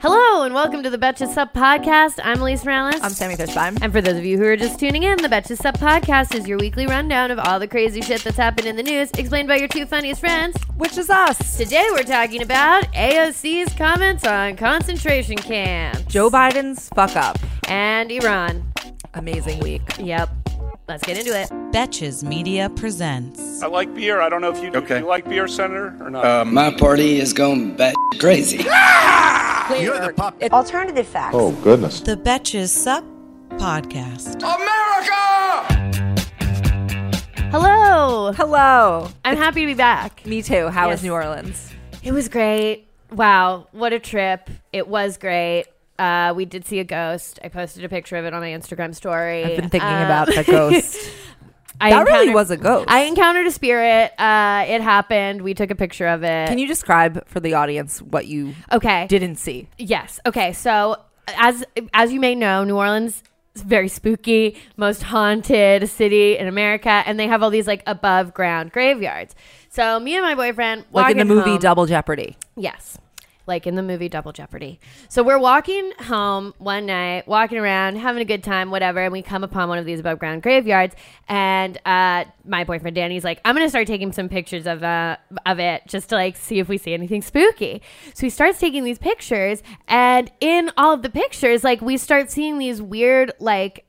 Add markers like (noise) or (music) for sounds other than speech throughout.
Hello and welcome to the Betches Sup podcast. I'm Alise Morales. I'm Sami Fishbein. and for those of you who are just tuning in, the Betches Sup podcast is your weekly rundown of all the crazy shit that's happened in the news, explained by your two funniest friends. Which is us. Today we're talking about AOC's comments on concentration camps Joe Biden's fuck up. and Iran. Amazing week. Yep. Let's get into it. Betches Media presents. I like beer. I don't know if you, Okay. you like beer, Senator, or not. Um, My party is going bat crazy. (laughs) Alternative facts. oh goodness. The Betches Sup Podcast. America! Hello. Hello. I'm happy to be back. Me too. How was New Orleans? It was great. Wow, what a trip. It was great. Uh, we did see a ghost. I posted a picture of it on my Instagram story. I've been thinking Uh, about the (laughs) ghost. I That really was a ghost. I encountered a spirit. Uh, it happened. We took a picture of it. Can you describe for the audience what you Okay. didn't see? Yes. Okay. So as as you may know, New Orleans is very spooky, most haunted city in America, and they have all these like above ground graveyards. So me and my boyfriend, Like in the movie home- Double Jeopardy. Yes. Like in the movie Double Jeopardy. So we're walking home one night, walking around, having a good time, whatever, and we come upon one of these above ground graveyards. And uh, my boyfriend Danny's like, I'm gonna start taking some pictures of uh, of it just to like see if we see anything spooky. So he starts taking these pictures, and in all of the pictures, like we start seeing these weird like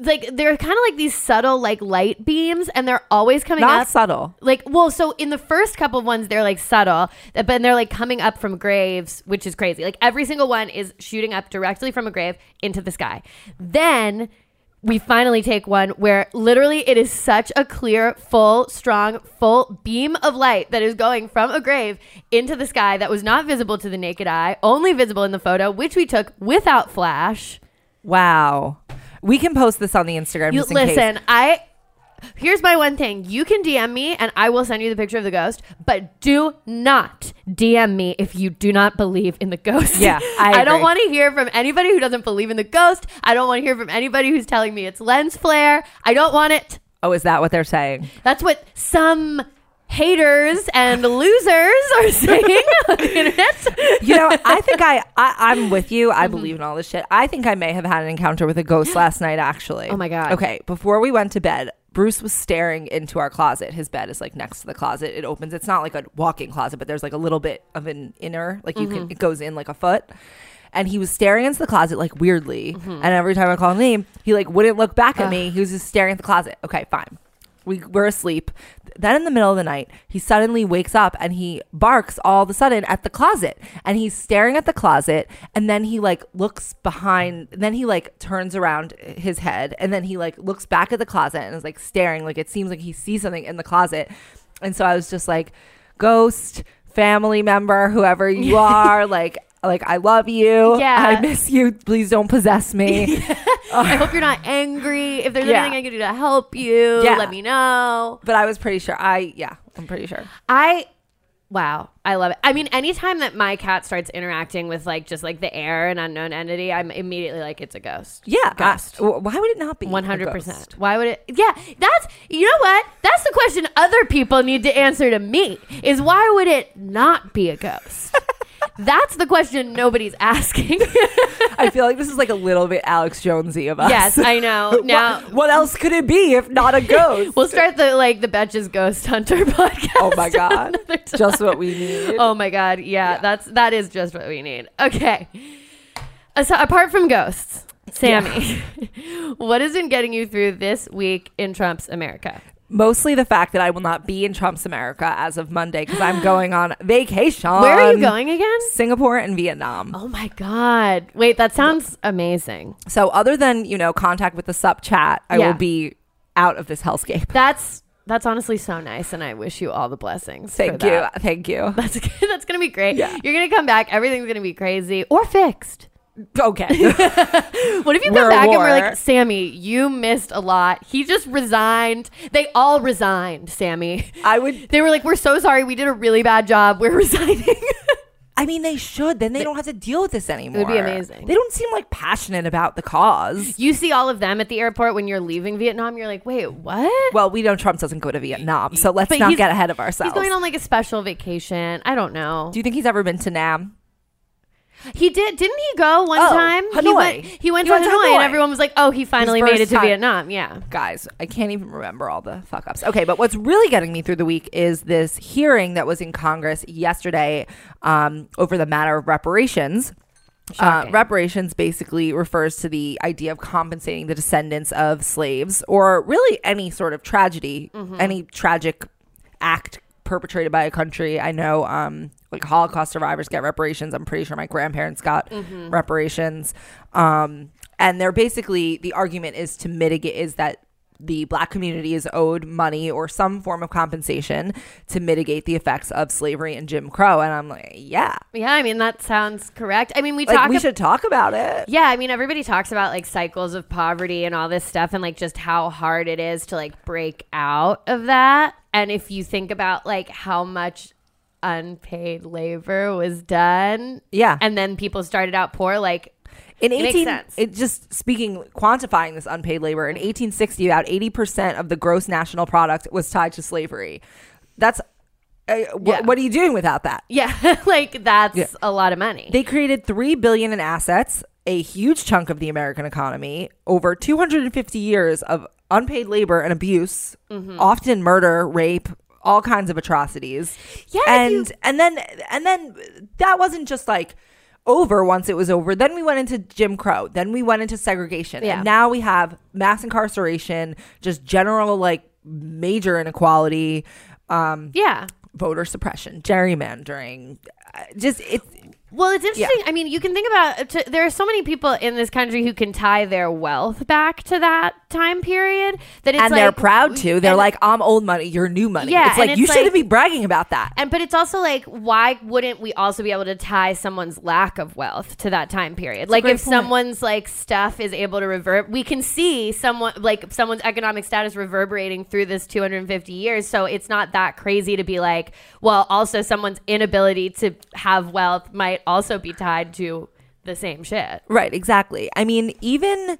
like they're kind of like these subtle like light beams and they're always coming Not up subtle. like well so in the first couple of ones they're like subtle uh, but then they're like coming up from graves which is crazy like every single one is shooting up directly from a grave into the sky then we finally take one where literally it is such a clear full strong full beam of light that is going from a grave into the sky that was not visible to the naked eye only visible in the photo which we took without flash Wow. We can post this on the Instagram. you just in listen Case. i here's my one thing you can dm me and i will send you the picture of the ghost but do not dm me if you do not believe in the ghost Yeah, (laughs) I don't want to hear from anybody who doesn't believe in the ghost i don't want to hear from anybody who's telling me it's lens flare i don't want it Oh, is that what they're saying? that's what some haters and losers are saying on the internet You know, I think I, I I'm with you. Mm-hmm. I believe in all this shit. I think I may have had an encounter with a ghost (gasps) last night. Actually. Oh my God. Okay, before we went to bed, Bruce was staring into our closet. His bed is like next to the closet. It opens. It's not like a walk-in closet, but there's like a little bit of an inner, like you Mm-hmm. can. It goes in like a foot. And he was staring into the closet like weirdly. Mm-hmm. And every time I called him, he like wouldn't look back at me. He was just staring at the closet. Okay, fine. We were asleep. Then in the middle of the night, he suddenly wakes up and he barks all of a sudden at the closet. And he's staring at the closet and then he like looks behind then he like turns around his head and then he like looks back at the closet and is like staring like it seems like he sees something in the closet. And so I was just like, Ghost, family member, whoever you (laughs) are, like like I love you. Yeah. I miss you. Please don't possess me. (laughs) (laughs) i hope you're not angry if there's Yeah. anything i can do to help you Yeah. let me know but I was pretty sure I yeah, I'm pretty sure. I wow, I love it. I mean, anytime that my cat starts interacting with like just like the air and unknown entity, I'm immediately like it's a ghost. Yeah, I- ghost. w- why would it not be? a One hundred ghost? percent. Why would it? Yeah, that's you know what? That's the question other people need to answer to me. Is why would it not be a ghost? (laughs) that's the question nobody's asking. (laughs) I feel like this is like a little bit Alex Jonesy of us. yes, I know. (laughs) Now what, what else could it be if not a ghost? (laughs) we'll start the like the Betches Ghost Hunter podcast. oh my god, just what we need. Oh my god, yeah, that's that is just what we need. Okay. Uh, so apart from ghosts, Sami, what has been getting you through this week in Trump's America? Mostly the fact that I will not be in Trump's America as of Monday because I'm (gasps) going on vacation. Where are you going again? Singapore and Vietnam. Oh my god. Wait, that sounds amazing. So other than you know contact with the sub chat, I Yeah. will be out of this hellscape. That's that's honestly so nice and I wish you all the blessings. for Thank you, thank you. (laughs) That's that's going to be great. Yeah. You're going to come back, everything's going to be crazy or fixed. Okay, (laughs) What if you come back and we're like, Sami, you missed a lot. He just resigned. They all resigned, Sami. I would. They were like, we're so sorry. We did a really bad job. We're (laughs) resigning. I mean, they should. Then they don't have to deal with this anymore. It would be amazing. They don't seem like passionate about the cause. you see all of them at the airport when you're leaving Vietnam. You're like, wait, what? Well, we know Trump doesn't go to Vietnam, so let's But not get ahead of ourselves. He's going on like a special vacation. I don't know. Do you think he's ever been to Nam? He did, didn't he go one Oh, time? He Hanoi. went. He went He to went to Hanoi, Hanoi. and everyone was like, "Oh, he finally made it to time. Vietnam." Yeah. guys, I can't even remember all the fuck ups. Okay, but what's really getting me through the week is this hearing that was in Congress yesterday um, over the matter of reparations. Uh, Shocking. reparations basically refers to the idea of compensating the descendants of slaves or really any sort of tragedy, Mm-hmm. any tragic act perpetrated by a country. I know um, like Holocaust survivors get reparations. I'm pretty sure my grandparents got Mm-hmm. reparations. Um, and they're basically the argument is to mitigate is that the black community is owed money or some form of compensation to mitigate the effects of slavery and Jim Crow. And I'm like, yeah, Yeah, I mean that sounds correct. I mean we like talk. we ab- should talk about it. yeah, I mean everybody talks about like cycles of poverty and all this stuff, and like just how hard it is to like break out of that. And if you think about like how much unpaid labor was done, Yeah. and then people started out poor, like In It makes 18, sense. it just speaking, quantifying this unpaid labor in 1860, about 80% of the gross national product was tied to slavery. That's uh, wh- Yeah. what are you doing without that? yeah, (laughs) like that's Yeah. a lot of money. They created 3 billion in assets, a huge chunk of the American economy, over 250 years of unpaid labor and abuse, Mm-hmm. often murder, rape, all kinds of atrocities. Yeah, And you- and then and then that wasn't just like over once it was over. Then we went into Jim Crow. Then we went into segregation. Yeah. And now we have mass incarceration, just general like major inequality, um, yeah. voter suppression, gerrymandering. uh, Just it's Well, it's interesting. I mean, you can think about uh, t- there are so many people in this country who can tie their wealth back to that time period that it's and like, they're proud to. They're like, I'm old money, you're new money. Yeah, it's like it's you shouldn't be bragging about that. And but it's also like, why wouldn't we also be able to tie someone's lack of wealth to that time period? like if point. someone's like stuff is able to revert, we can see someone like someone's economic status reverberating through this 250 years. So it's not that crazy to be like, well, also someone's inability to have wealth might also be tied to the same shit. Right, exactly. I mean, even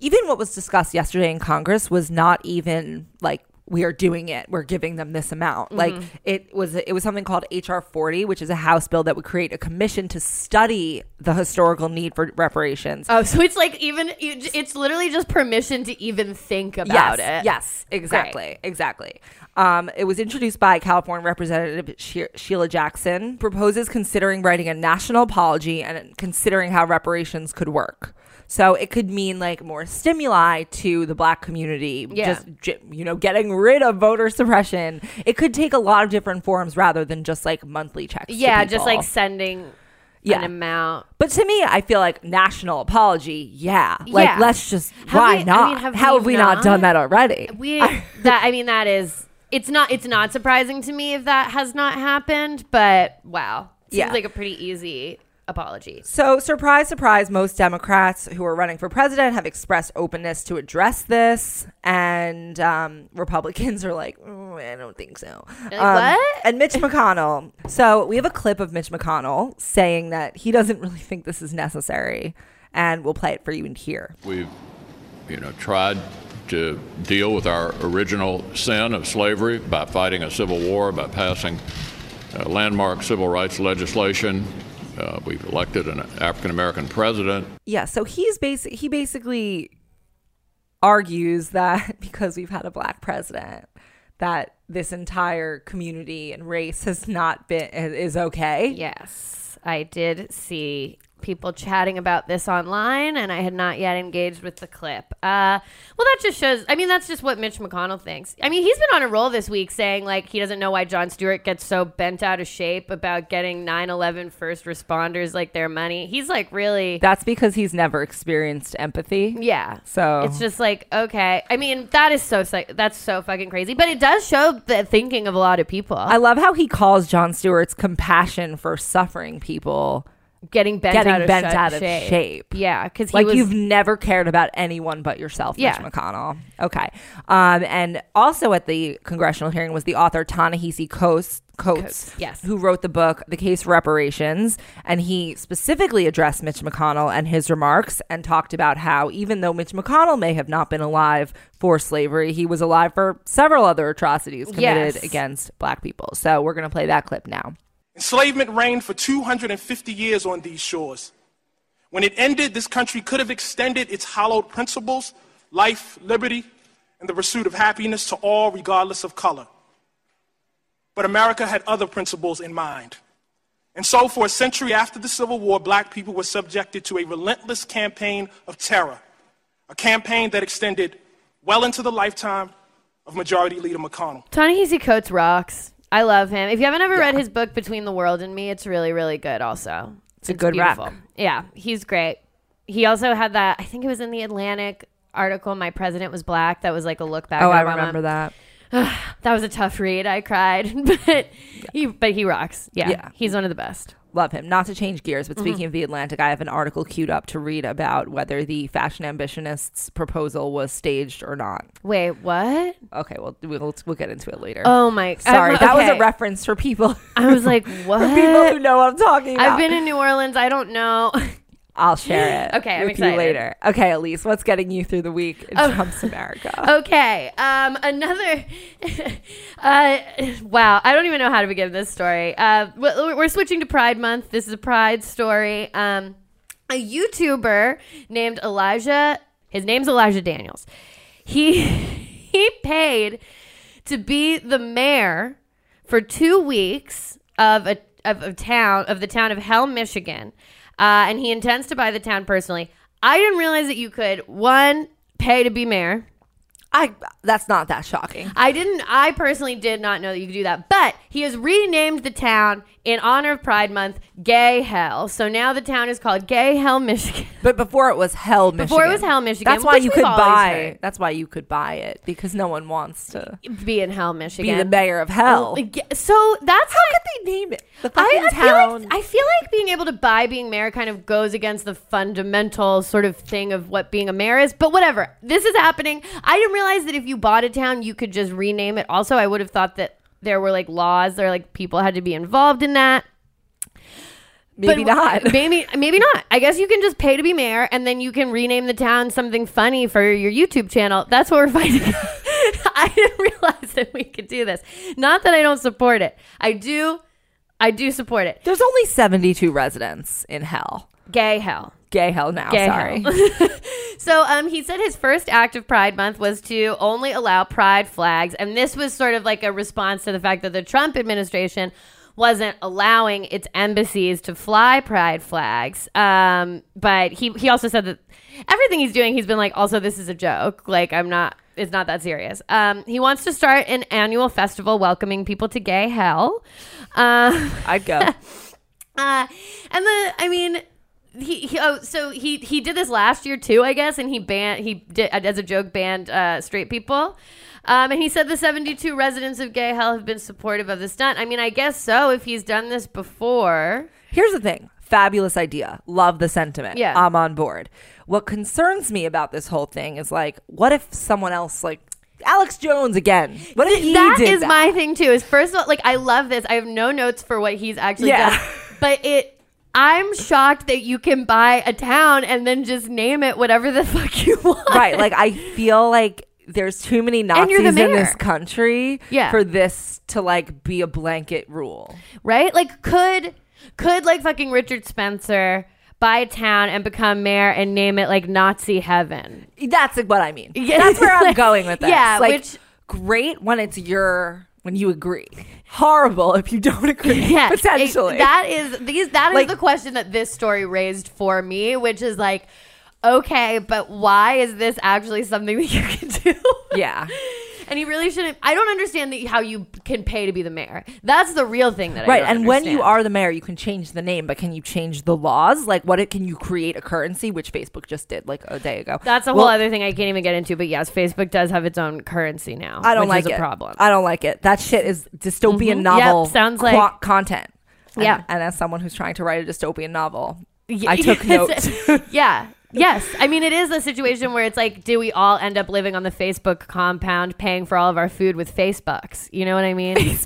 even what was discussed yesterday in Congress was not even like we are doing it. We're giving them this amount. Mm-hmm. Like it was it was something called HR 40, which is a house bill that would create a commission to study the historical need for reparations. Oh, so it's like even it's literally just permission to even think about yes, it. Yes, exactly, exactly. Um, it was introduced by California Representative She- Sheila Jackson. Proposes considering writing a national apology and considering how reparations could work. So it could mean like more stimuli to the black community, Yeah. just you know, getting rid of voter suppression. It could take a lot of different forms rather than just like monthly checks. to Yeah, just like sending Yeah. an amount. But to me, I feel like national apology. Yeah, like Yeah. let's just Have why we- I not? mean, have How we have we not, not? done that already? We (laughs) that I mean that is it's not it's not surprising to me if that has not happened, but wow. Seems Yeah. like a pretty easy apology. So, surprise, surprise, most Democrats who are running for president have expressed openness to address this. And um, Republicans are like, "Mm, I don't think so. like, Um, "What?" And Mitch McConnell. So, we have a clip of Mitch McConnell saying that he doesn't really think this is necessary. And we'll play it for you in here. We've, you know, tried to deal with our original sin of slavery by fighting a civil war, by passing uh, landmark civil rights legislation. Uh, we've elected an African American president. Yeah, so he's basic. He basically argues that (laughs) because we've had a black president, that this entire community and race has not been is okay. Yes, I did see people chatting about this online, and I had not yet engaged with the clip. Uh, well, that just shows. I mean, that's just what Mitch McConnell thinks. I mean, he's been on a roll this week, saying like he doesn't know why Jon Stewart gets so bent out of shape about getting 9/11 first responders like their money. He's like really. That's because he's never experienced empathy. yeah. So It's just like okay. I mean, that is so that's so fucking crazy, but it does show the thinking of a lot of people. I love how he calls Jon Stewart's compassion for suffering people getting bent getting out of, bent sh- out of shape. shape. Yeah, because like was you've never cared about anyone but yourself, Yeah. Mitch McConnell. Okay. Um, and also at the congressional hearing was the author Ta-Nehisi Coates, Coates, Coates, yes. who wrote the book The Case for Reparations, and he specifically addressed Mitch McConnell and his remarks and talked about how even though Mitch McConnell may have not been alive for slavery, he was alive for several other atrocities committed Yes. against black people. So we're going to play that clip now. Enslavement reigned for 250 years on these shores. When it ended, this country could have extended its hallowed principles life, liberty, and the pursuit of happiness to all, regardless of color. But America had other principles in mind. And so, for a century after the Civil War, black people were subjected to a relentless campaign of terror, a campaign that extended well into the lifetime of Majority Leader McConnell. Ta-Nehisi Coates rocks. I love him. If you haven't ever read his book Between the World and Me, it's really, really good. Also, It's a good rec. Yeah, he's great. He also had that. I think it was in the Atlantic article. My president was black. That was like a look back. Oh, I remember that. (sighs) That was a tough read. I cried, (laughs) but he, but he rocks. Yeah, Yeah. he's one of the best. Love him. Not to change gears, but Mm-hmm. speaking of the Atlantic, I have an article queued up to read about whether the fashion ambitionists' proposal was staged or not. Wait, what? Okay, well, we'll we'll get into it later. Oh my! Sorry, um, that was a reference for people. I was like, what? (laughs) for people who know what I'm talking about. I've been in New Orleans. I don't know. (laughs) I'll share (gasps) it. Okay, I'm excited. later. Okay, Alise, what's getting you through the week in Oh. Trump's America? (laughs) Okay. Um, another. (laughs) uh, wow. I don't even know how to begin this story. Uh, we- we're switching to Pride Month. This is a Pride story. Um, a YouTuber named Elijah. His name's Elijah Daniels. He (laughs) he paid to be the mayor for two weeks of a of a town of the town of Hell, Michigan, uh, and he intends to buy the town personally. I didn't realize that you could one pay to be mayor. I that's not that shocking. I didn't. I personally did not know that you could do that. But he has renamed the town in honor of Pride Month, Gay Hell. So now the town is called Gay Hell, Michigan. (laughs) But before it was Hell, Michigan. Before it was Hell, Michigan, That's why you could buy. heard. That's why you could buy it because no one wants to Be in Hell, Michigan. be the mayor of Hell. So that's How could they name it? The I, fucking I feel town. like I feel like being able to buy being mayor kind of goes against the fundamental sort of thing of what being a mayor is. But whatever, this is happening. I didn't realize that if you bought a town, you could just rename it. Also, I would have thought that there were like laws or like people had to be involved in that. Maybe But not. (laughs) Maybe maybe not. I guess you can just pay to be mayor, and then you can rename the town something funny for your YouTube channel. That's what we're fighting. (laughs) I didn't realize that we could do this. Not that I don't support it. I do. I do support it. There's only 72 residents in Hell. Gay hell. Gay Hell now. Gay sorry. hell. (laughs) So um, he said his first act of Pride Month was to only allow Pride flags, and this was sort of like a response to the fact that the Trump administration wasn't allowing its embassies to fly Pride flags. Um, but he he also said that everything he's doing, he's been like, also this is a joke. Like I'm not. It's not that serious. Um, he wants to start an annual festival welcoming people to gay hell. Uh, I'd go. (laughs) uh, and the, I mean, he, he oh, so he he did this last year too, I guess, and he banned he did as a joke banned uh, straight people. Um, and he said the 72 residents of Gay Hell have been supportive of the stunt. I mean, I guess so if he's done this before. Here's the thing. Fabulous idea. Love the sentiment. Yeah. I'm on board. What concerns me about this whole thing is like, what if someone else, like Alex Jones again? What if he That did is that? my thing too. Is first of all, like I love this. I have no notes for what he's actually Yeah. done, but it. I'm shocked that you can buy a town and then just name it whatever the (laughs) fuck you want. right. Like I feel like there's too many Nazis in this country Yeah. for this to like be a blanket rule. right? Like could could like fucking Richard Spencer buy a town and become mayor and name it like Nazi heaven? That's what I mean. (laughs) Yeah. That's where I'm going with (laughs) this. Yeah, like which- great when it's your when you agree. Horrible if you don't (laughs) agree. Yes, potentially. it- that is these that is Like- the question that this story raised for me, which is like, okay, but why is this actually something that you can do? yeah. (laughs) And he really shouldn't. I don't understand the, how you can pay to be the mayor. That's the real thing that I Right, and when you are the mayor, you can change the name, but can you change the laws? Like, what it, can you create a currency, which Facebook just did like a day ago? That's a Well, whole other thing I can't even get into. But yes, Facebook does have its own currency now. I don't which like is it. a problem. I don't like it. That shit is dystopian Mhm. novel. Yep, sounds like- content. And, Yeah. and as someone who's trying to write a dystopian novel, I (laughs) took notes. (laughs) yeah. Yes. I mean, it is a situation where it's like, do we all end up living on the Facebook compound paying for all of our food with Facebooks? You know what I mean? (laughs)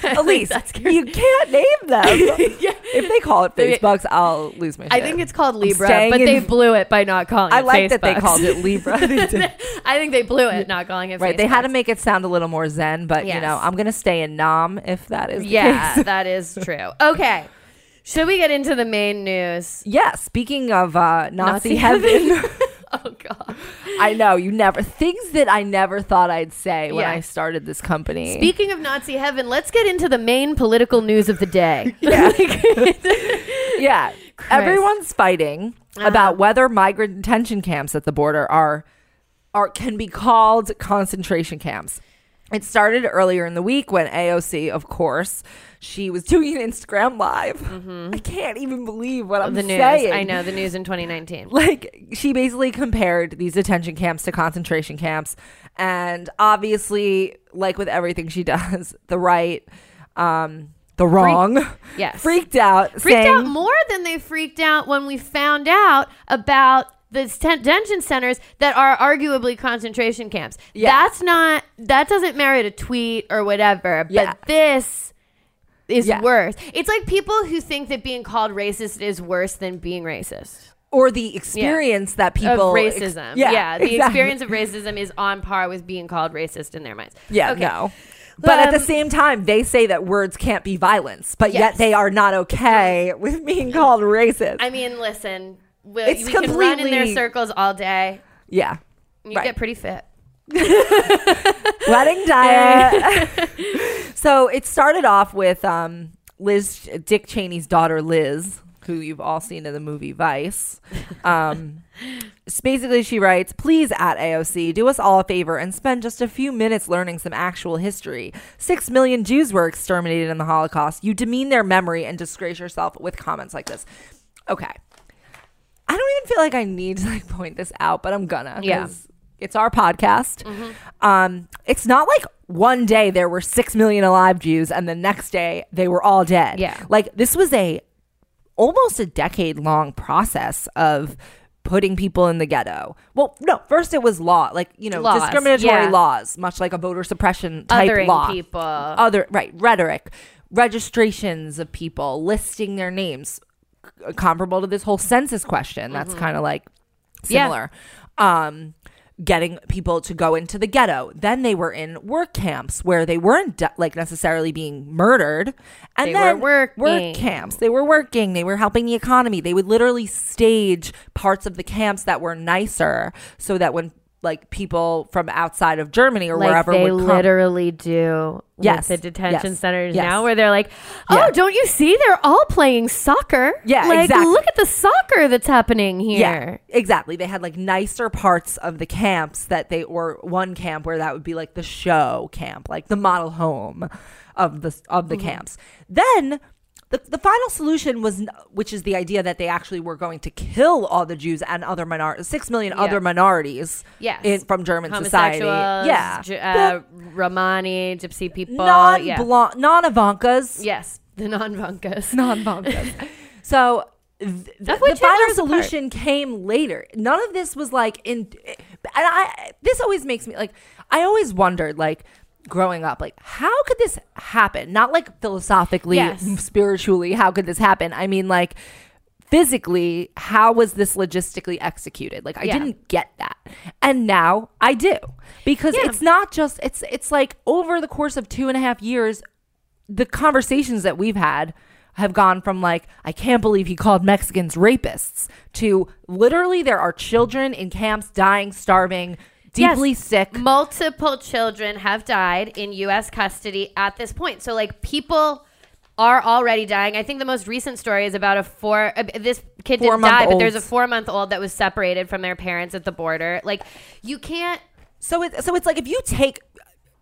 Alise, (laughs) that's you can't name them. (laughs) yeah. if they call it face bucks, I'll lose my shit. I think it's called Libra, but in- they blew it by not calling I it like that they called it Libra. I think they blew it not calling it right. They had to make it sound a little more zen, but you know, I'm gonna stay in Nam if that is Yeah, that is true. Okay. Should we get into the main news? yeah. Speaking of uh, Nazi, Nazi heaven, heaven. (laughs) (laughs) Oh god. I know you never things that I never thought I'd say when Yeah. I started this company. Speaking of Nazi heaven, let's get into the main political news of the day. (laughs) yeah, yeah. everyone's fighting Uh-huh. about whether migrant detention camps at the border are are can be called concentration camps. It started earlier in the week when AOC, of course, she was doing an Instagram live. I can't even believe what I'm Mm-hmm. the news. saying. I know the news in 2019. (laughs) like she basically compared these detention camps to concentration camps and obviously like with everything she (laughs) does the right um the wrong Yes. freaked out freaked saying, out more than they freaked out when we found out about the detention centers that are arguably concentration camps. Yeah. That's not that doesn't merit a tweet or whatever. But Yeah. this is Yeah. worse. It's like people who think that being called racist is worse than being racist. or the experience that people of ex- racism. yeah, yeah the exactly. experience of racism is on par with being called racist in their minds. yeah Okay. no but at the Um, same time they say that words can't be violence but yet they are not okay with being called racist I mean, listen, we, It's we can run in their circles all day. yeah You Right. get pretty fit. (laughs) wedding (laughs) diet. (laughs) so it started off with um, Liz, Dick Cheney's daughter Liz, who you've all seen in the movie Vice. Um, basically, she writes, "Please, at AOC, do us all a favor and spend just a few minutes learning some actual history. Six million Jews were exterminated in the Holocaust. You demean their memory and disgrace yourself with comments like this." Okay. I don't even feel like I need to like point this out, but I'm gonna. Yeah. It's our podcast. Um, it's not like one day there were six million alive Jews and the next day they were all dead. Yeah. Like this was a almost a decade long process of putting people in the ghetto. Well, no, first it was law, like, you know, Laws, discriminatory yeah. laws, much like a voter suppression type Othering law. people. Other right, rhetoric, registrations of people, listing their names comparable to this whole census question. That's kind of like Mm-hmm. Yeah. similar. Um getting people to go into the ghetto. Then they were in work camps where they weren't de- like necessarily being murdered. And They were then working. work camps. They were working. They were helping the economy. They would literally stage parts of the camps that were nicer so that when like people from outside of Germany or like wherever they would come literally do Yes. with the detention Yes. centers Yes. now where they're like oh Yeah. don't you see they're all playing soccer Yeah, like exactly. look at the soccer that's happening Yeah, here exactly. They had like nicer parts of the camps that they or one camp where that would be like the show camp, like the model home of the of the Mm-hmm. camps. Then the, the final solution was, which is the idea that they actually were going to kill all the Jews and other minorities, six million Yeah. other minorities, Yes. in, from German society. Yeah, uh, romani gypsy people non yeah. non Ivankas, yes the non-bunkas non Ivankas. so. th- The, the final changes the part. solution came later. None of this was like in, and I. This always makes me like. I always wondered, like, growing up, like, how could this happen? Not like philosophically, Yes. spiritually, how could this happen? I mean, like, physically, how was this logistically executed? Like, I Yeah. didn't get that, and now I do because Yeah. it's not just. It's it's like over the course of two and a half years, the conversations that we've had have gone from like I can't believe he called Mexicans rapists to literally there are children in camps dying, starving, deeply Yes. sick. multiple children have died in U.S. custody at this point. So, like, people are already dying. I think the most recent story is about a four. Uh, this kid didn't die, but there's a four month old that was separated from their parents at the border. Like, you can't. So it so it's like if you take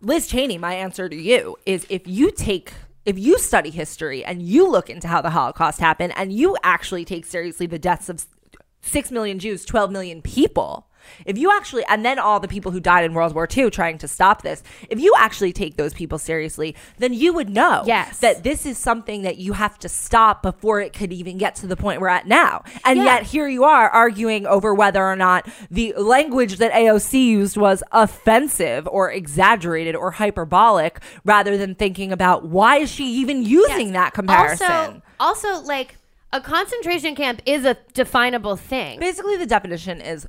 Liz Cheney, my answer to you is if you take if you study history and you look into how the Holocaust happened and you actually take seriously the deaths of 6 million Jews, 12 million people, If you actually, and then all the people who died in World War II trying to stop this, if you actually take those people seriously, then you would know Yes. that this is something that you have to stop before it could even get to the point we're at now. And Yeah. yet here you are arguing over whether or not the language that AOC used was offensive or exaggerated or hyperbolic rather than thinking about why is she even using Yes. that comparison. Also, also, like a concentration camp is a definable thing. Basically, the definition is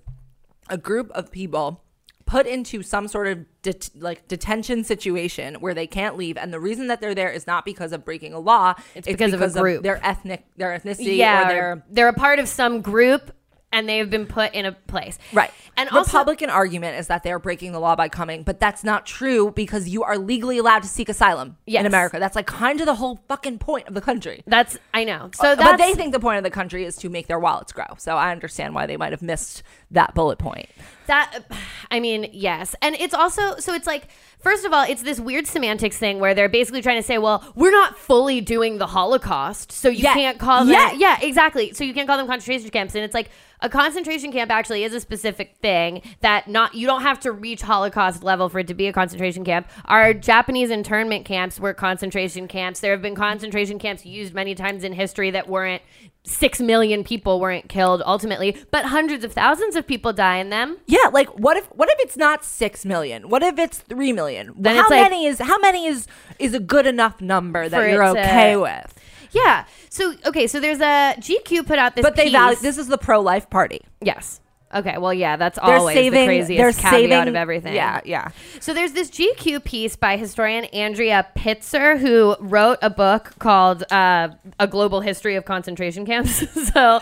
a group of people put into some sort of det- like detention situation where they can't leave, and the reason that they're there is not because of breaking a law; It's because of a group. their ethnic, their ethnicity, yeah, or their they're a part of some group and they have been put in a place. Right. And the also, Republican argument is that they're breaking the law by coming, but that's not true because you are legally allowed to seek asylum Yes. in America. That's like kind of the whole fucking point of the country. that's I know. So Uh, that's but they think the point of the country is to make their wallets grow. So I understand why they might have missed that bullet point. That (sighs) I mean, yes. And it's also so it's like first of all, it's this weird semantics thing where they're basically trying to say, well, we're not fully doing the Holocaust, so you Yeah. can't call them Yeah. yeah, exactly. So you can't call them concentration camps and it's like a concentration camp actually is a specific thing that not you don't have to reach Holocaust level for it to be a concentration camp. Our Japanese internment camps were concentration camps. There have been concentration camps used many times in history that weren't six million people weren't killed ultimately, but hundreds of thousands of people die in them. Yeah, like what if what if it's not six million? What if it's three million? Then how it's like- many is how many is is a good enough number that you're okay with? Yeah. So okay, so there's a GQ put out this. But they piece. value this is the pro life party. Yes. Okay. Well, yeah, that's They're always saving the craziest caveat saving of everything. Yeah, yeah. So there's this GQ piece by historian Andrea Pitzer who wrote a book called uh, "A Global History of Concentration Camps." (laughs) so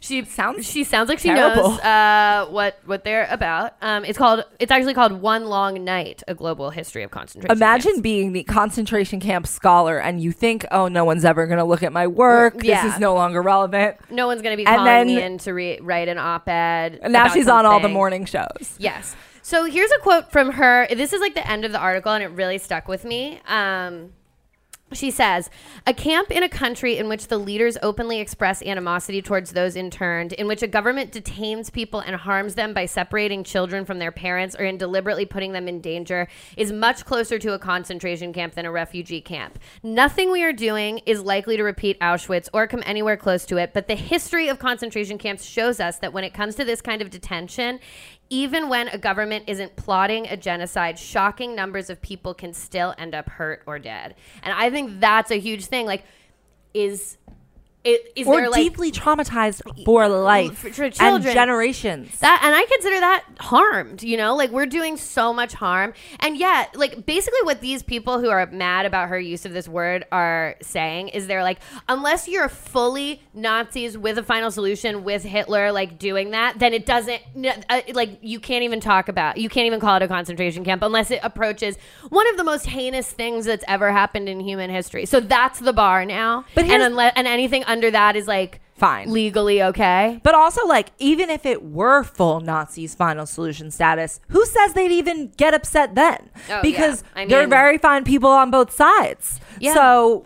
she Sounds she sounds like she terrible. knows uh, what what they're about. Um, it's called it's actually called "One Long Night: A Global History of Concentration." Imagine Camps. being the concentration camp scholar and you think, oh, no one's ever going to look at my work. Yeah. This is no longer relevant. no one's going to be And calling then- me in to re- write an op-ed. And now she's on all the morning shows. Yes. So here's a quote from her. This is like the end of the article, and it really stuck with me. Um, she says, A camp in a country in which the leaders openly express animosity towards those interned, in which a government detains people and harms them by separating children from their parents or in deliberately putting them in danger, is much closer to a concentration camp than a refugee camp. Nothing we are doing is likely to repeat Auschwitz or come anywhere close to it, but the history of concentration camps shows us that when it comes to this kind of detention, even when a government isn't plotting a genocide, shocking numbers of people can still end up hurt or dead. And I think that's a huge thing. Like, is it is Or there like deeply traumatized for life for- for and generations. that and i consider that harmed you know? Like we're doing so much harm. And yet like basically what these people who are mad about her use of this word are saying is they're like unless you're fully nazis with a final solution with hitler like doing that then it doesn't uh, like you can't even talk about you can't even call it a concentration camp unless it approaches one of the most heinous things that's ever happened in human history. So that's the bar now. But and unless and anything under that is like Fine. legally okay But also, like, even if it were full Nazis' final solution status, who says they'd even get upset then? Oh, because yeah. I they're very fine people on both sides. Yeah. So.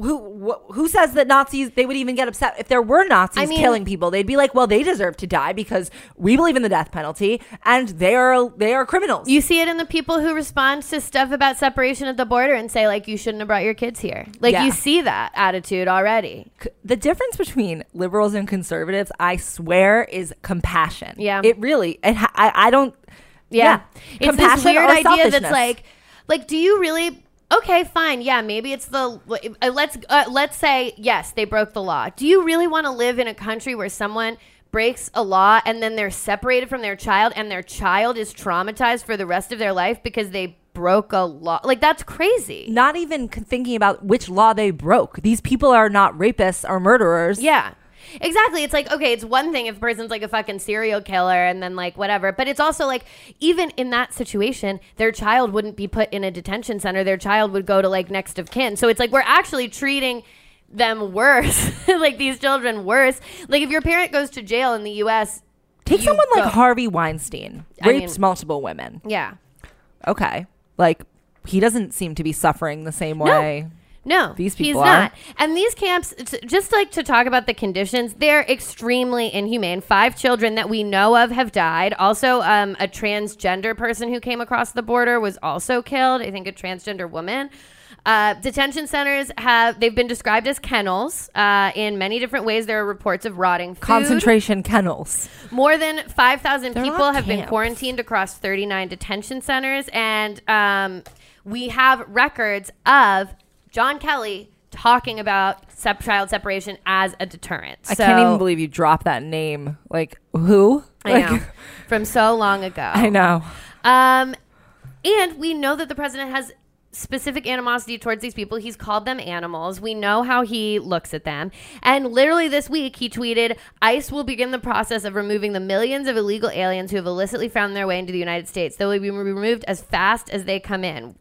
Who wh- who says that Nazis they would even get upset if there were Nazis I mean- killing people? They'd be like, well, they deserve to die because we believe in the death penalty and they are they are criminals. You see it in the people who respond to stuff about separation at the border and say like you shouldn't have brought your kids here. Like Yeah. you see that attitude already. The difference between liberals and conservatives, I swear, is compassion. Yeah. it really. It I I don't. Yeah. It's this weird idea that's like like do you really Okay, fine. Yeah, maybe it's the uh, let's uh, let's say yes, they broke the law. Do you really want to live in a country where someone breaks a law and then they're separated from their child and their child is traumatized for the rest of their life because they broke a law? Like that's crazy. not even thinking about which law they broke. These people are not rapists or murderers. Yeah. Exactly. It's like, okay, it's one thing if a person's like a fucking serial killer and then like whatever. But it's also like, even in that situation, their child wouldn't be put in a detention center. Their child would go to like next of kin. So it's like, we're actually treating them worse, (laughs) like these children worse. Like if your parent goes to jail in the US, Take someone like Harvey Weinstein, I rapes mean- multiple women. Yeah. Okay, like he doesn't seem to be suffering the same way. No, These he's people are. not. And these camps, just like to talk about the conditions, they're extremely inhumane. Five children that we know of have died. Also, um, a transgender person who came across the border was also killed. I think a transgender woman. Uh, detention centers have they've been described as kennels uh, in many different ways. There are reports of rotting food. Concentration kennels. More than 5,000 people not have been quarantined across 39 detention centers. And um, we have records of John Kelly talking about sep- child separation as a deterrent. I So- can't even believe you dropped that name. Like who? I Like, know. (laughs) From so long ago. I know. Um, and we know that the president has specific animosity towards these people. He's called them animals. We know how he looks at them. And literally this week, he tweeted ICE will begin the process of removing the millions of illegal aliens who have illicitly found their way into the United States. They will be removed as fast as they come in.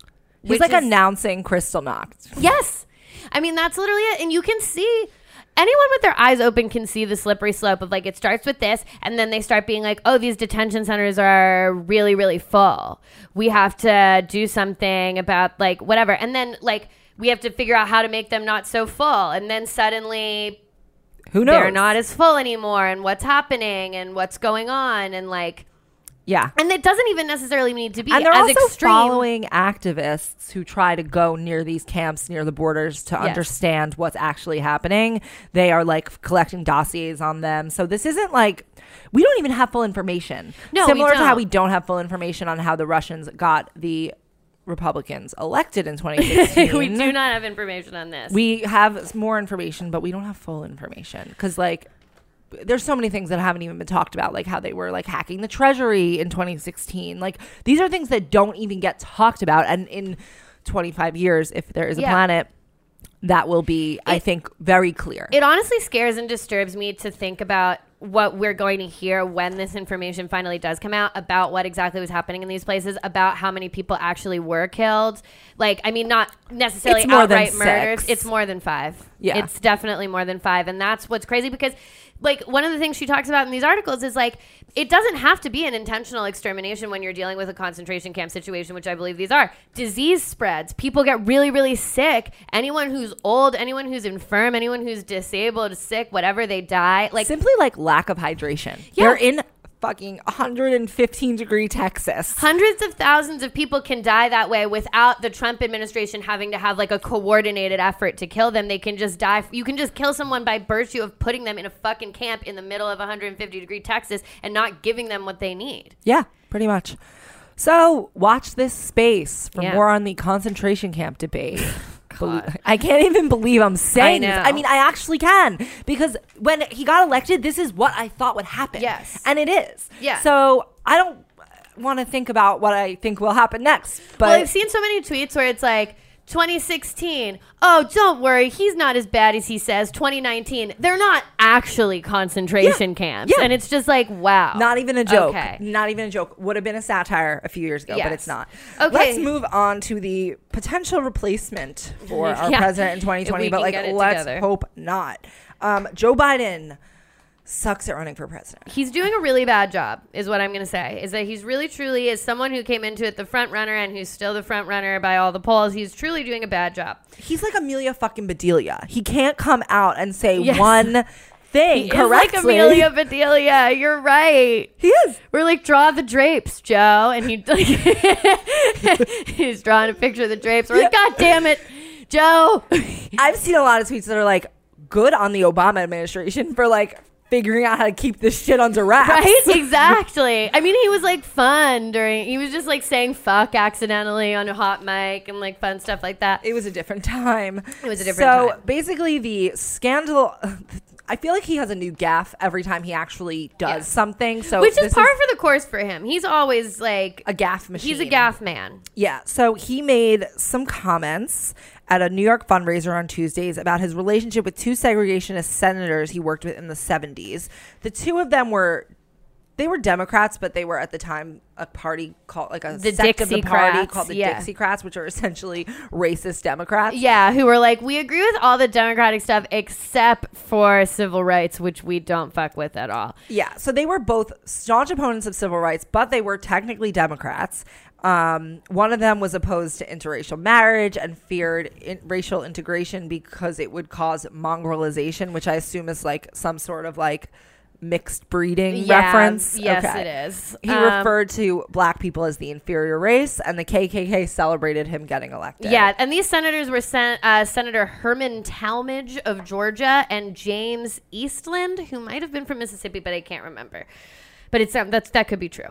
He's like is- announcing Kristallnacht. Yes. I mean, that's literally it. And you can see anyone with their eyes open can see the slippery slope of like it starts with this and then they start being like, oh, these detention centers are really, really full. We have to do something about like whatever. And then like we have to figure out how to make them not so full. And then suddenly Who knows? they're not as full anymore and what's happening and what's going on and like Yeah. and it doesn't even necessarily need to be And they're as also extreme. following activists who try to go near these camps near the borders to Yes. understand what's actually happening. They are like collecting dossiers on them. So this isn't like we don't even have full information. No, we Similar to how we don't have full information on how the Russians got the Republicans elected in (laughs) 2016. we do not have information on this. We have more information, but we don't have full information because, like, there's so many things that haven't even been talked about, like how they were like hacking the treasury in 2016. Like, these are things that don't even get talked about. And in 25 years, if there is a Yeah. planet, that will be, I think, very clear. It honestly scares and disturbs me to think about what we're going to hear when this information finally does come out about what exactly was happening in these places, about how many people actually were killed. Like, I mean, not necessarily It's more than outright murders. It's more than five. Yeah. It's definitely more than five. And that's what's crazy because, like, one of the things she talks about in these articles is like, it doesn't have to be an intentional extermination when you're dealing with a concentration camp situation, which I believe these are. Disease spreads. People get really, really sick. Anyone who's old, anyone who's infirm, anyone who's disabled, sick, whatever, they die. Like, Simply like lack of hydration. Yeah. They're in fucking 115 degree Texas. Hundreds of thousands of people can die that way without the Trump administration having to have like a coordinated effort to kill them. They can just die. You can just kill someone by virtue of putting them in a fucking camp in the middle of 150 degree Texas and not giving them what they need. Yeah, pretty much. So watch this space for Yeah. more on the concentration camp debate. (laughs) I can't even believe I'm saying I this. I mean, I actually can because when he got elected, this is what I thought would happen. Yes. and it is. Yeah. So I don't want to think about what I think will happen next. But well, I've seen so many tweets where it's like 2016. Oh, don't worry, he's not as bad as he says. 2019, they're not actually concentration Yeah. camps, Yeah. and it's just like wow, Not even a joke. Okay. Not even a joke. Would have been a satire a few years ago, but it's not. Okay. Let's move on to the potential replacement for our (laughs) Yeah. president in 2020, but like let's together. hope not. Um, Joe Biden sucks at running for president. he's doing a really bad job is what i'm going to say is that he's really truly as someone who came into it the front runner and who's still the front runner by all the polls he's truly doing a bad job He's like Amelia fucking Bedelia. He can't come out and say Yes. one thing He correctly. is like amelia bedelia you're right He is. we're like draw the drapes joe and he (laughs) he's drawing a picture of the drapes we're like god damn it joe I've seen a lot of tweets that are like good on the Obama administration for like figuring out how to keep this shit under wraps. Right? (laughs) Exactly. I mean, he was like fun during. He was just like saying "fuck" accidentally on a hot mic and like fun stuff like that. It was a different time. It was a different so time. basically, the scandal. (laughs) I feel like he has a new gaffe every time he actually does Yeah. something. So Which is par for the course for him. He's always like a gaffe machine. he's a gaffe man. Yeah. So he made some comments at a New York fundraiser on Tuesdays about his relationship with two segregationist senators he worked with in the 70s. The two of them were they were Democrats, but they were at the time a party called like a The sect of the party called the yeah. Dixiecrats, which are essentially racist Democrats. Yeah, who were like, we agree with all the Democratic stuff except for civil rights, which we don't fuck with at all. Yeah, so they were both staunch opponents of civil rights, but they were technically Democrats. Um, one of them was opposed to interracial marriage and feared in- racial integration because it would cause mongrelization, which I assume is like some sort of like mixed breeding Yeah, reference. yes, Okay. it is. He Um, referred to black people as the inferior race, and the KKK celebrated him getting elected. Yeah, and these senators were sen- uh, Senator Herman Talmadge of Georgia and James Eastland, who might have been from Mississippi, but I can't remember. But it's um, that's that could be true.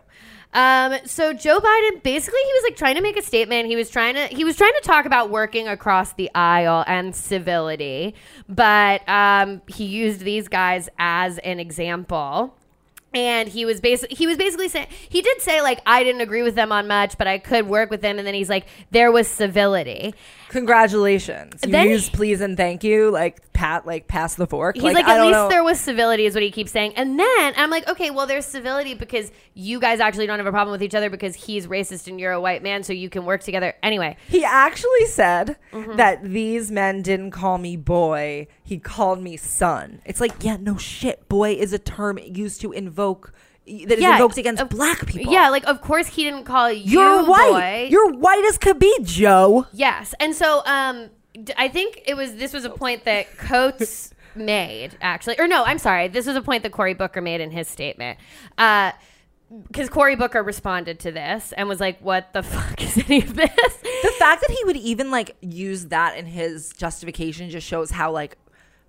Um, so Joe Biden basically he was like trying to make a statement. He was trying to he was trying to talk about working across the aisle and civility, but um, he used these guys as an example and he was basically he was basically saying he did say like I didn't agree with them on much, but I could work with them. And then he's like, there was civility. Congratulations. You Then use he- please and thank you, like pat, like pass the fork. He's like, I at least know. there was civility, is what he keeps saying. And then I'm like, okay, well, there's civility because you guys actually don't have a problem with each other because he's racist and you're a white man, so you can work together. Anyway, He actually said Mm-hmm. that these men didn't call me boy. He called me son. It's like, yeah, no shit. Boy is a term used to invoke that is Yeah, invoked against of- black people. yeah, like of course he didn't call you you're white. boy. You're white as could be, Joe. Yes, and so um, I think it was this was a point that Coates made actually, or no, I'm sorry, this was a point that Cory Booker made in his statement. Uh, because Cory Booker responded to this and was like, "What the (laughs) fuck is any of this?" The fact that he would even like use that in his justification just shows how like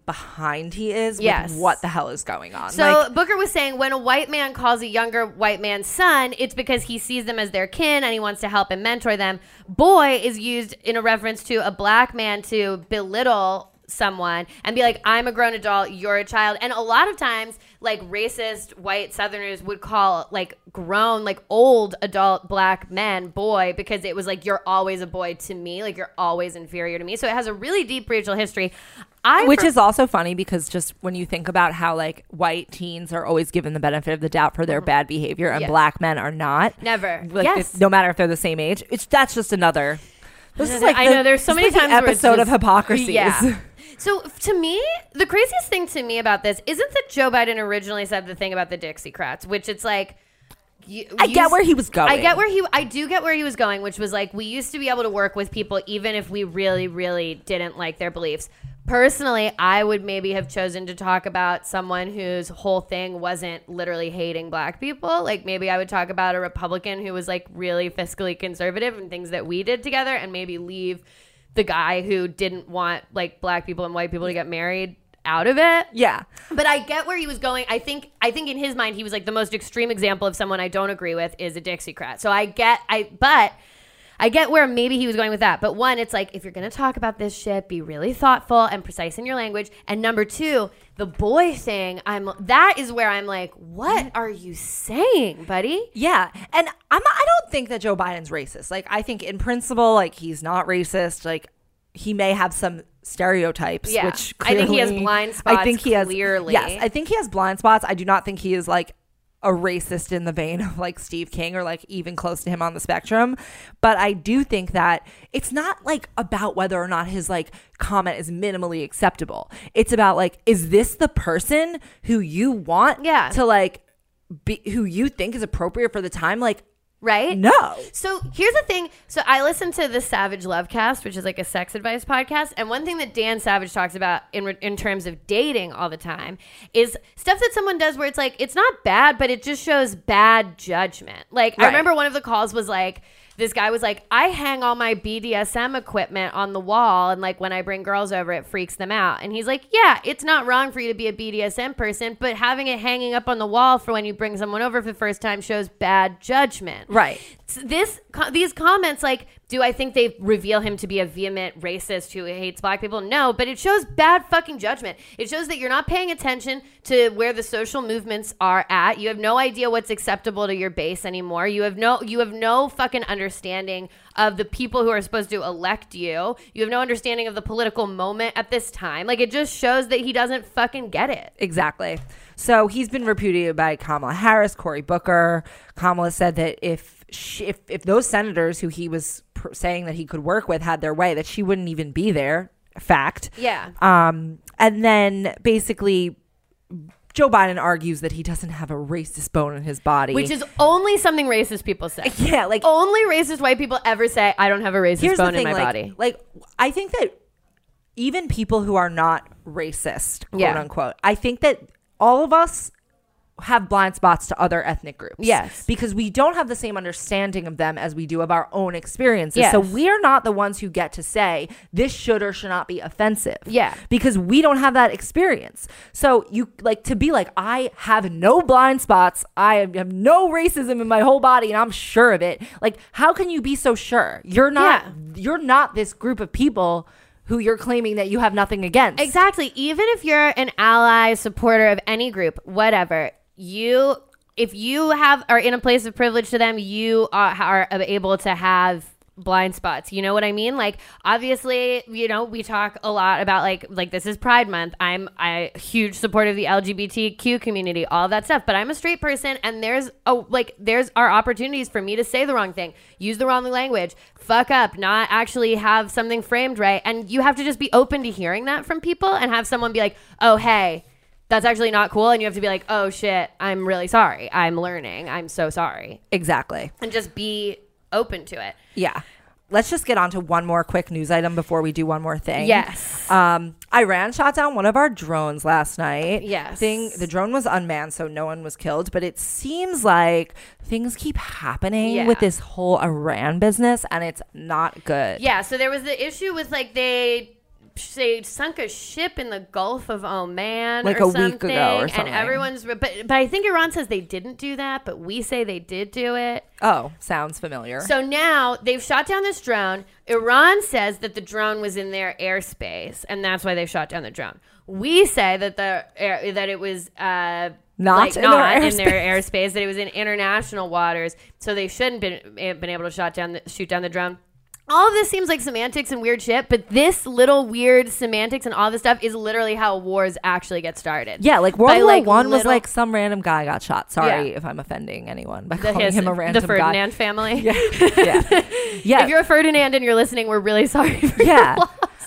behind he is Yes. what the hell is going on. So like, Booker was saying when a white man calls a younger white man son, it's because he sees them as their kin and he wants to help and mentor them. Boy is used in a reference to a black man to belittle someone and be like, I'm a grown adult, you're a child. And a lot of times, like racist white Southerners would call like grown, like old adult black men boy because it was like, you're always a boy to me, like you're always inferior to me. So it has a really deep racial history. I which is also funny because just when you think about how like white teens are always given the benefit of the doubt for their bad behavior and Mm-hmm. Yes. black men are not Never. like Yes. if- no matter if they're the same age it's that's just another this is like I the- know there's so many like times the where it's episode of just- hypocrisy Yeah. (laughs) So to me, the craziest thing to me about this isn't that Joe Biden originally said the thing about the Dixiecrats, which it's like. You, I get where he was going. I get where he. I do get where he was going, which was like we used to be able to work with people even if we really, really didn't like their beliefs. Personally, I would maybe have chosen to talk about someone whose whole thing wasn't literally hating black people. Like maybe I would talk about a Republican who was like really fiscally conservative and things that we did together, and maybe leave the guy who didn't want like black people and white people to get married out of it. yeah But I get where he was going. I think I think in his mind he was like the most extreme example of someone I don't agree with is a Dixiecrat. So I get I but I get where maybe he was going with that. But one, it's like if you're gonna talk about this shit, be really thoughtful and precise in your language. And number two, the boy thing, I'm that is where I'm like, what are you saying, buddy? yeah and i'm i don't think that joe biden's racist like i think in principle like he's not racist like he may have some stereotypes Yeah. which I think he has clearly- blind i think he has clearly. yes i think he has blind spots i do not think he is like a racist in the vein of like Steve King or like even close to him on the spectrum. But I do think that it's not like about whether or not his like comment is minimally acceptable. It's about like, is this the person who you want Yeah. to like be who you think is appropriate for the time? Like, Right? no. So here's the thing. So I listen to the Savage Lovecast, which is like a sex advice podcast, and one thing that Dan Savage talks about in re- in terms of dating all the time is stuff that someone does where it's like it's not bad, but it just shows bad judgment. Like I remember one of the calls was like this guy was like, I hang all my BDSM equipment on the wall, and like when I bring girls over, it freaks them out. And he's like, Yeah, it's not wrong for you to be a BDSM person, but having it hanging up on the wall for when you bring someone over for the first time shows bad judgment. Right. S- This these comments, like, do I think they reveal him to be a vehement racist who hates black people? No, but it shows bad fucking judgment. It shows that you're not paying attention to where the social movements are at. You have no idea what's acceptable to your base anymore. You have no you have no fucking understanding of the people who are supposed to elect you. You have no understanding of the political moment at this time. Like it just shows that he doesn't fucking get it. Exactly. So he's been repudiated by Kamala Harris, Cory Booker. Kamala said that if she, if if those senators who he was pr- saying that he could work with had their way, that she wouldn't even be there. Fact. Yeah. Um, and then basically. Joe Biden argues that he doesn't have a racist bone in his body, Which is only something racist people say. (laughs) yeah, like only racist white people ever say, I don't have a racist bone thing, in my like, body. Like I think that even people who are not racist, quote Yeah. unquote, I think that all of us have blind spots to other ethnic groups. Yes. Because we don't have the same understanding of them as we do of our own experiences. So we're not the ones who get to say this should or should not be offensive. Yeah. Because we don't have that experience. So you like to be like, I have no blind spots. I have no racism in my whole body and I'm sure of it. Like, how can you be so sure? You're not Yeah. you're not this group of people who you're claiming that you have nothing against. Exactly. Even if you're an ally, supporter of any group, whatever, you, if you have are in a place of privilege to them, you are, are able to have blind spots. You know what I mean? Like obviously, you know, we talk a lot about like like this is Pride Month. I'm a huge supporter of the LGBTQ community, all that stuff. But I'm a straight person, and there's oh like there's our opportunities for me to say the wrong thing, use the wrong language, fuck up, not actually have something framed right, and you have to just be open to hearing that from people and have someone be like, oh hey. That's actually not cool, and you have to be like, "Oh shit, I'm really sorry. I'm learning. I'm so sorry," Exactly. and just be open to it. Yeah. Let's just get on to one more quick news item before we do one more thing. Yes. Um, Iran shot down one of our drones last night. Yes. Thing the drone was unmanned, so no one was killed. But it seems like things keep happening Yeah. with this whole Iran business, and it's not good. Yeah, so there was the issue with like they they sunk a ship in the Gulf of Oman Like or a week something, ago or something. and everyone's but but I think Iran says they didn't do that, but we say they did do it. Oh, sounds familiar. So now they've shot down this drone. Iran says that the drone was in their airspace, and that's why they shot down the drone. We say that the air, that it was uh, Not like in their not in their airspace. airspace, that it was in international waters, so they shouldn't been been able to shot down the, shoot down the drone. All of this seems like semantics and weird shit, but this little weird semantics and all this stuff is literally how wars actually get started. yeah, like World By, War like, One was little- like some random guy got shot. Sorry if I'm offending anyone by the, calling his, him a random the Ferdinand guy. family. (laughs) Yeah, yeah, yeah. (laughs) If you're a Ferdinand and you're listening, we're really sorry for your yeah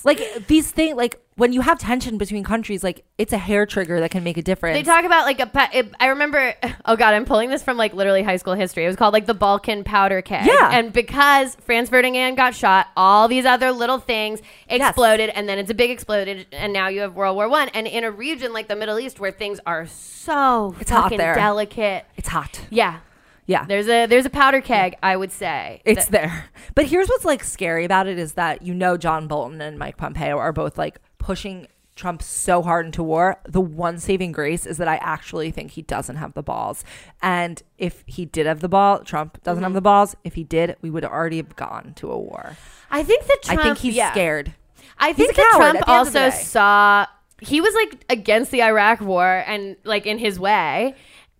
like these things like when you have tension between countries like it's a hair trigger that can make a difference They talk about like a. Pa- it, I remember. Oh God, I'm pulling this from like literally high school history. It was called like the Balkan powder keg. Yeah. And because Franz Ferdinand got shot, all these other little things exploded, and then it's a big exploded, and now you have World War One. And in a region like the Middle East where things are so It's hot there. delicate. it's hot Yeah. Yeah There's a there's a powder keg. I would say it's That- there but here's what's like scary about it is that you know john bolton and mike pompeo are both like pushing Trump so hard into war. The one saving grace is that I actually think he doesn't have the balls. And if he did have the ball, Trump doesn't Mm-hmm. have the balls. If he did, we would already have gone to a war. I think that Trump. I think he's yeah. scared. I think that Trump at the end of the also saw he was like against the Iraq war and like in his way.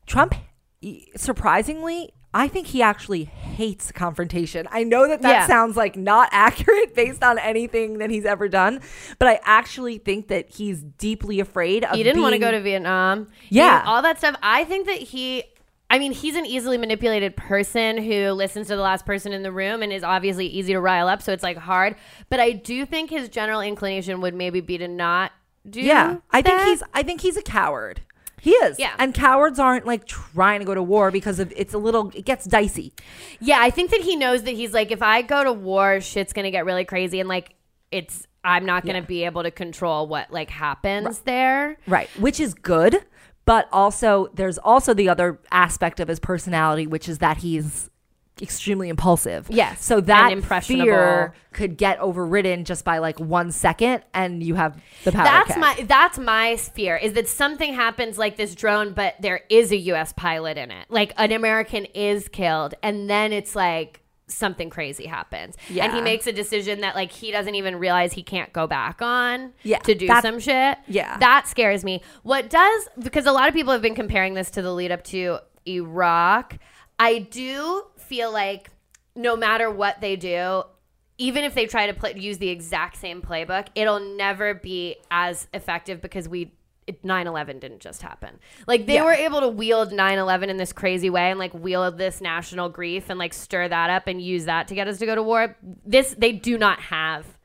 Trump, surprisingly, I think he actually hates confrontation. I know that that Yeah. sounds like not (laughs) accurate based on anything that he's ever done, but I actually think that he's deeply afraid of He didn't want to go to Vietnam. Yeah. All that stuff. I think that he. I mean, he's an easily manipulated person who listens to the last person in the room and is obviously easy to rile up. So it's like hard. But I do think his general inclination would maybe be to not do. Yeah, I think he's. I think he's a coward. He is. Yeah. and cowards aren't like trying to go to war because of it's a little. It gets dicey. Yeah, I think that he knows that he's like, if I go to war, shit's gonna get really crazy, and like, it's I'm not gonna be able to control what like happens there. Right, which is good, but also there's also the other aspect of his personality, which is that he's extremely impulsive. Yes, so that fear could get overridden just by like one second, and you have the power. That's keg. my that's my fear is that something happens like this drone, but there is a U.S. pilot in it, like an American is killed, and then it's like something crazy happens, and he makes a decision that like he doesn't even realize he can't go back on, Yeah, to do that- some shit. yeah. that scares me. What does because a lot of people have been comparing this to the lead up to Iraq. I do feel like no matter what they do, even if they try to play, use the exact same playbook, it'll never be as effective because we. 9-11 didn't just happen like they Yeah. were able to wield 9-11 in this crazy way and like wield this national grief and like stir that up and use that to get us to go to war this they do not have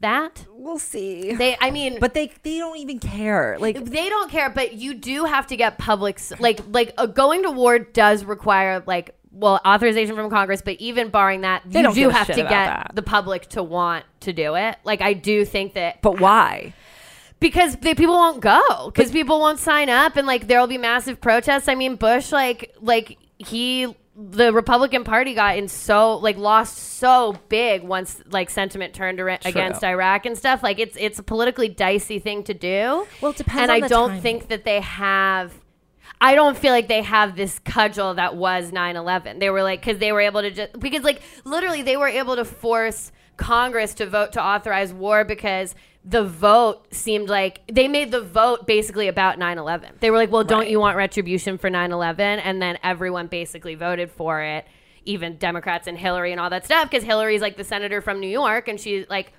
that. We'll see. They, I mean, but they they don't even care. Like they don't care. But you do have to get public, like, like uh, going to war does require like. Well, authorization from Congress, but even barring that, They you do have to get that. the public to want to do it. Like, I do think that but why? because the people won't go because people won't sign up and like there will be massive protests i mean bush like like he the republican party got in so like lost so big once like sentiment turned ar- against iraq and stuff like it's it's a politically dicey thing to do Well, it depends and i don't timing. think that they have I don't feel like they have this cudgel that was 9/11. They were like cuz they were able to just because like literally they were able to force Congress to vote to authorize war because the vote seemed like they made the vote basically about 9/11. They were like, "Well, don't you want retribution for 9/11?" And then everyone basically voted for it, even Democrats and Hillary and all that stuff because Hillary's like the senator from New York and she's like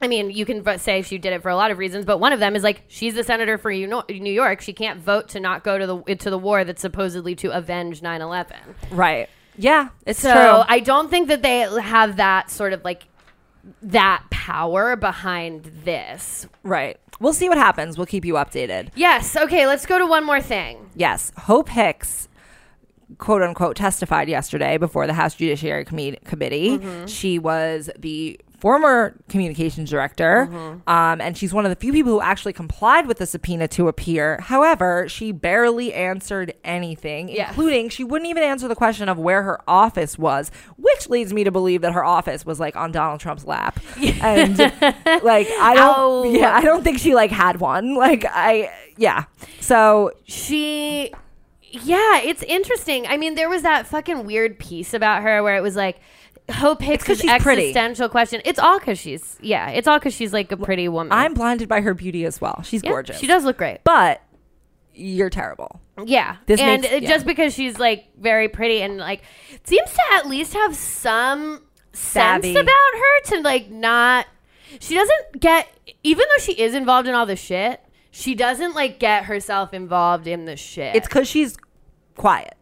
I mean, you can say she did it for a lot of reasons, but one of them is like she's the senator for New New York. She can't vote to not go to the into the war that's supposedly to avenge 9/11. Right. Yeah, it's So true. I don't think that they have that sort of like that power behind this. right. We'll see what happens. We'll keep you updated. Yes. Okay. Let's go to one more thing. Yes, Hope Hicks, quote unquote, testified yesterday before the House Judiciary Commi- Committee. Mm-hmm. She was the former communications director, um, and she's one of the few people who actually complied with the subpoena to appear. However, she barely answered anything, Yes. including she wouldn't even answer the question of where her office was, which leads me to believe that her office was like on Donald Trump's lap. (laughs) And like I don't, Ow. yeah, I don't think she like had one. Like I, yeah. So She, yeah, it's interesting. I mean, there was that fucking weird piece about her where it was like. Hope Hicks' 'cause she's pretty. existential question. It's all because she's yeah. It's all because she's like a pretty woman. I'm blinded by her beauty as well. She's Yeah, gorgeous. She does look great. But you're terrible. Yeah. This and makes- yeah. just because she's like very pretty and like seems to at least have some Savvy. sense about her to like not she doesn't get even though she is involved in all the shit, she doesn't like get herself involved in the shit. It's because she's quiet.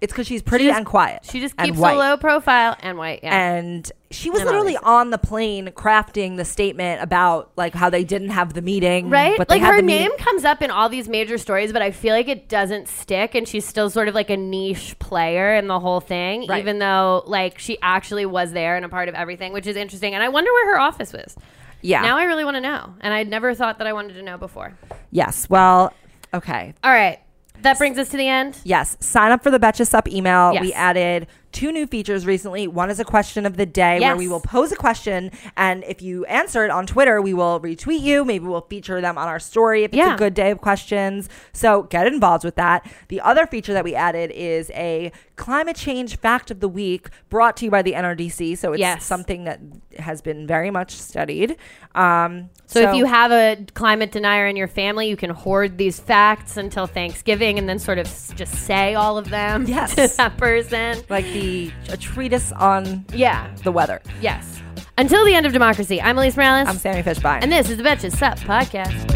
It's because she's pretty and quiet. She just and keeps white. a low profile and white. Yeah. And she was And literally on the plane crafting the statement about like how they didn't have the meeting, Right? But they Like had her the meeting. name comes up in all these major stories, but I feel like it doesn't stick and she's still sort of like a niche player in the whole thing, Right. even though like she actually was there and a part of everything, which is interesting. And I wonder where her office was. Yeah. Now I really want to know. And I'd never thought that I wanted to know before. yes. Well, okay. All right. That brings us to the end. Yes. Sign up for the Betches Sup email. Yes. We added two new features recently. One is a question of the day where we will pose a question. And if you answer it on Twitter, we will retweet you. Maybe we'll feature them on our story if it's Yeah. a good day of questions. So get involved with that. The other feature that we added is a climate change fact of the week brought to you by the NRDC. So it's Yes. something that has been very much studied. Um, So, if you have a climate denier in your family, you can hoard these facts until Thanksgiving and then sort of just say all of them (laughs) Yes. to that person. like the a treatise on Yeah. the weather. Yes. Until the end of democracy, I'm Alise Morales. I'm Sami Fishbein. and this is the Betches Sup podcast.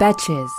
Betches.